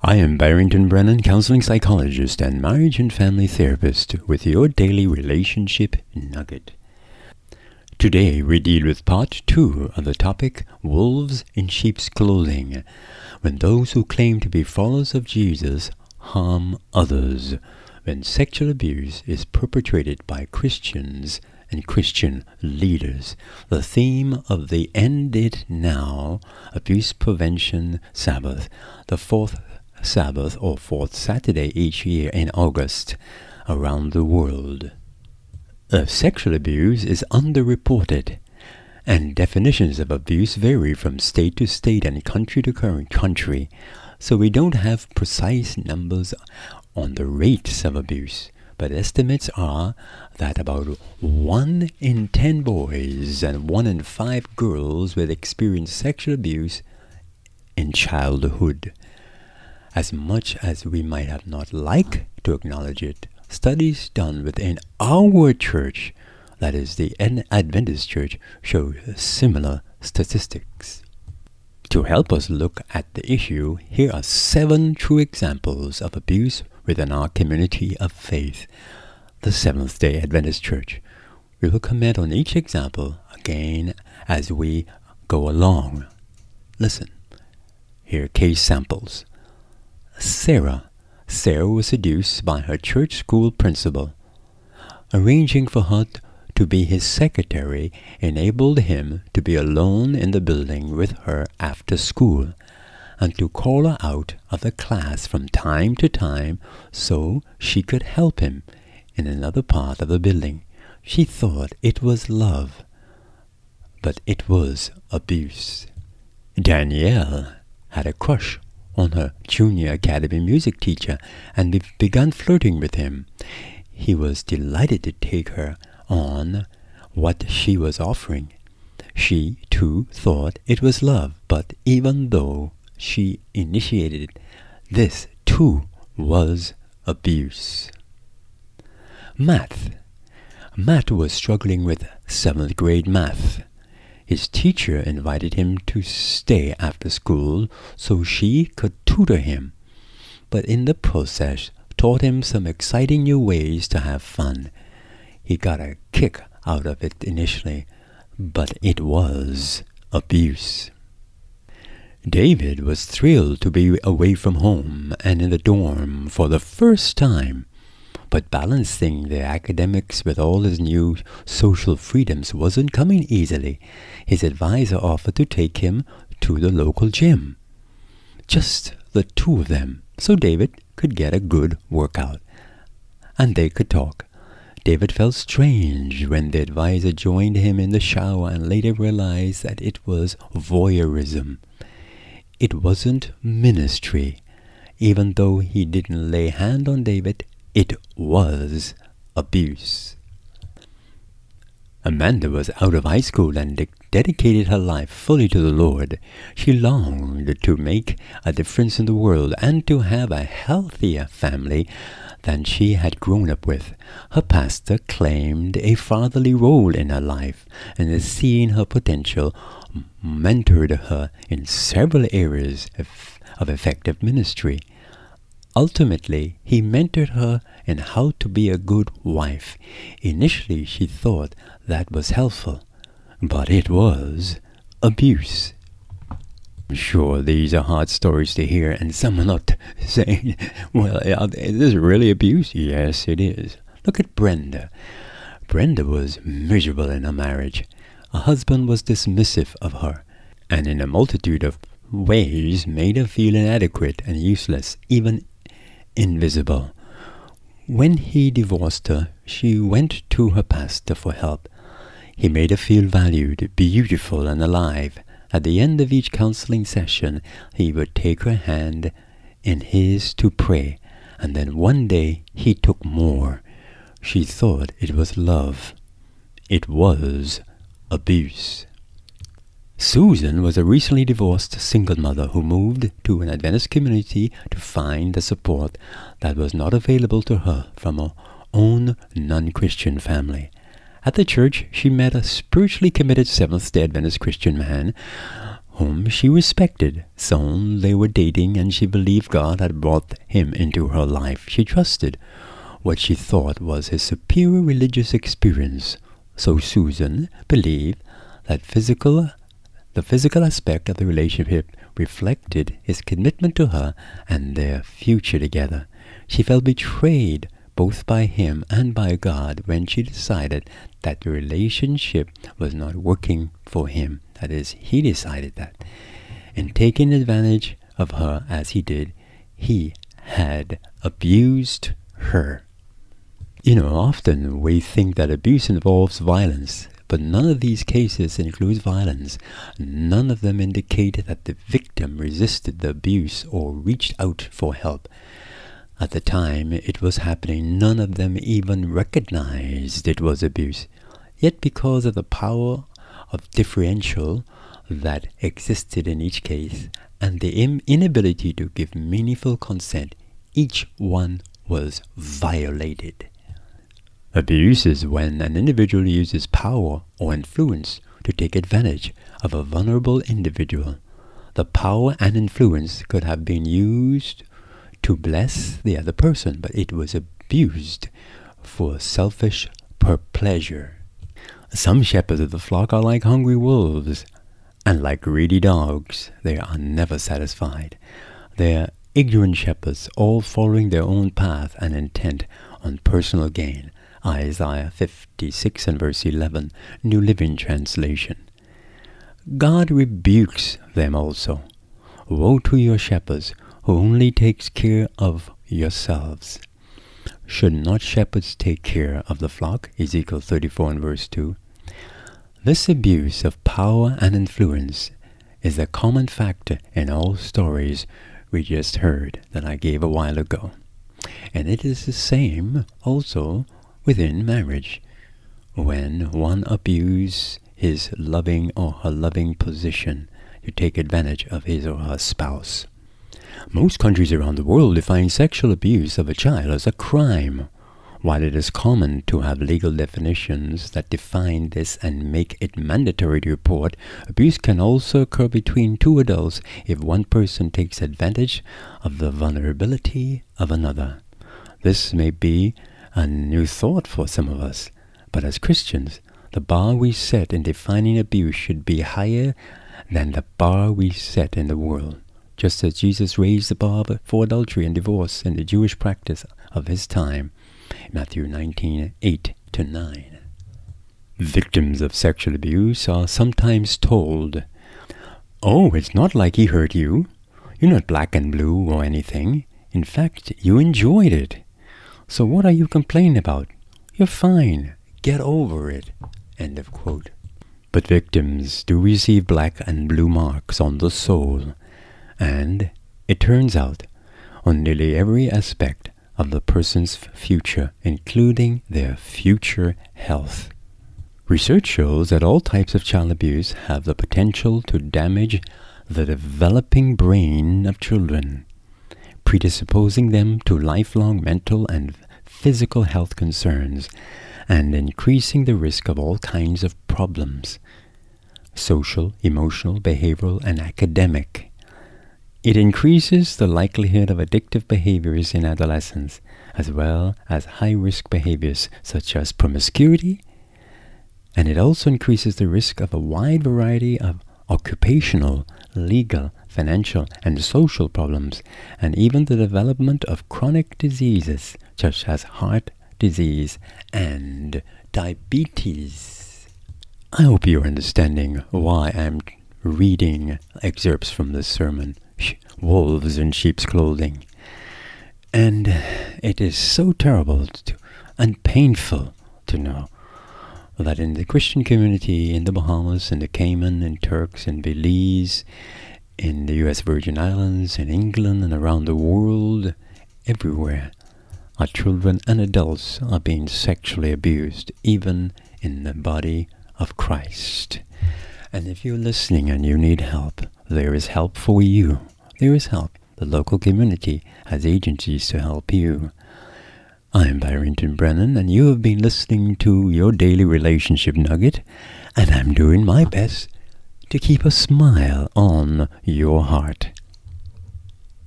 I am Barrington Brennan, counseling psychologist and marriage and family therapist, with your daily relationship nugget. Today we deal with part two of the topic Wolves in Sheep's Clothing, when those who claim to be followers of Jesus harm others, when sexual abuse is perpetrated by Christians and Christian leaders. The theme of the End It Now Abuse Prevention Sabbath, the fourth Sabbath or fourth Saturday each year in August around the world. Uh, sexual abuse is underreported, and definitions of abuse vary from state to state and country to country, so we don't have precise numbers on the rates of abuse. But estimates are that about one in ten boys and one in five girls will experience sexual abuse in childhood. As much as we might have not liked to acknowledge it, studies done within our church, that is the Adventist church, show similar statistics. To help us look at the issue, here are seven true examples of abuse within our community of faith, the Seventh day Adventist Church. We will comment on each example again as we go along. Listen. Here are case samples. Sarah. Sarah was seduced by her church school principal. Arranging for her to be his secretary enabled him to be alone in the building with her after school and to call her out of the class from time to time so she could help him in another part of the building. She thought it was love, but it was abuse. Danielle had a crush on her junior academy music teacher and be- began flirting with him. He was delighted to take her on what she was offering. She, too, thought it was love, but even though she initiated it, this, too, was abuse. Math. Matt was struggling with seventh grade math. His teacher invited him to stay after school so she could tutor him, but in the process taught him some exciting new ways to have fun. He got a kick out of it initially, but it was abuse. David was thrilled to be away from home and in the dorm for the first time. But balancing the academics with all his new social freedoms wasn't coming easily. His advisor offered to take him to the local gym. Just the two of them, so David could get a good workout. And they could talk. David felt strange when the advisor joined him in the shower and later realized that it was voyeurism. It wasn't ministry. Even though he didn't lay hand on David, it was abuse. Amanda was out of high school and de- dedicated her life fully to the Lord. She longed to make a difference in the world and to have a healthier family than she had grown up with. Her pastor claimed a fatherly role in her life and, seeing her potential, mentored her in several areas of effective ministry. Ultimately, he mentored her in how to be a good wife. Initially, she thought that was helpful, but it was abuse. Sure, these are hard stories to hear, and some are not saying, well, is this really abuse? Yes, it is. Look at Brenda. Brenda was miserable in her marriage. Her husband was dismissive of her, and in a multitude of ways made her feel inadequate and useless, even invisible. When he divorced her, she went to her pastor for help. He made her feel valued, beautiful, and alive. At the end of each counseling session, he would take her hand in his to pray, and then one day he took more. She thought it was love. It was abuse. Susan was a recently divorced single mother who moved to an Adventist community to find the support that was not available to her from her own non Christian family. At the church, she met a spiritually committed Seventh day Adventist Christian man whom she respected. Soon they were dating, and she believed God had brought him into her life. She trusted what she thought was his superior religious experience. So Susan believed that physical the physical aspect of the relationship reflected his commitment to her and their future together. She felt betrayed both by him and by God when she decided that the relationship was not working for him. That is, he decided that. In taking advantage of her as he did, he had abused her. You know, often we think that abuse involves violence, but none of these cases includes violence. None of them indicate that the victim resisted the abuse or reached out for help. At the time it was happening, none of them even recognized it was abuse. Yet because of the power of differential that existed in each case and the inability to give meaningful consent, each one was violated. Abuse is when an individual uses power or influence to take advantage of a vulnerable individual. The power and influence could have been used to bless the other person, but it was abused for selfish pleasure. Some shepherds of the flock are like hungry wolves, and like greedy dogs, they are never satisfied. They are ignorant shepherds, all following their own path and intent on personal gain. Isaiah 56 and verse 11, New Living Translation. God rebukes them also. Woe to your shepherds who only takes care of yourselves. Should not shepherds take care of the flock? Ezekiel 34 and verse 2. This abuse of power and influence is a common factor in all stories we just heard that I gave a while ago. And it is the same also within marriage. When one abuses his loving or her loving position to take advantage of his or her spouse. Most countries around the world define sexual abuse of a child as a crime. While it is common to have legal definitions that define this and make it mandatory to report, abuse can also occur between two adults if one person takes advantage of the vulnerability of another. This may be a new thought for some of us. But as Christians, the bar we set in defining abuse should be higher than the bar we set in the world. Just as Jesus raised the bar for adultery and divorce in the Jewish practice of his time, Matthew 19 8 to 9. Victims of sexual abuse are sometimes told, Oh, it's not like he hurt you. You're not black and blue or anything. In fact, you enjoyed it. So what are you complaining about? You're fine. Get over it. End of quote. But victims do receive black and blue marks on the soul, and it turns out on nearly every aspect of the person's future, including their future health. Research shows that all types of child abuse have the potential to damage the developing brain of children predisposing them to lifelong mental and physical health concerns and increasing the risk of all kinds of problems social, emotional, behavioral, and academic. It increases the likelihood of addictive behaviors in adolescence, as well as high risk behaviors such as promiscuity, and it also increases the risk of a wide variety of occupational, legal, financial, and social problems, and even the development of chronic diseases such as heart disease and diabetes. I hope you're understanding why I'm reading excerpts from this sermon, Wolves in Sheep's Clothing. And it is so terrible to, and painful to know that in the Christian community in the Bahamas, in the Cayman, in Turks, in Belize, in the US Virgin Islands, in England, and around the world, everywhere, our children and adults are being sexually abused, even in the body of Christ. And if you're listening and you need help, there is help for you. There is help. The local community has agencies to help you. I'm Barrington Brennan, and you have been listening to your daily relationship nugget, and I'm doing my best to keep a smile on your heart.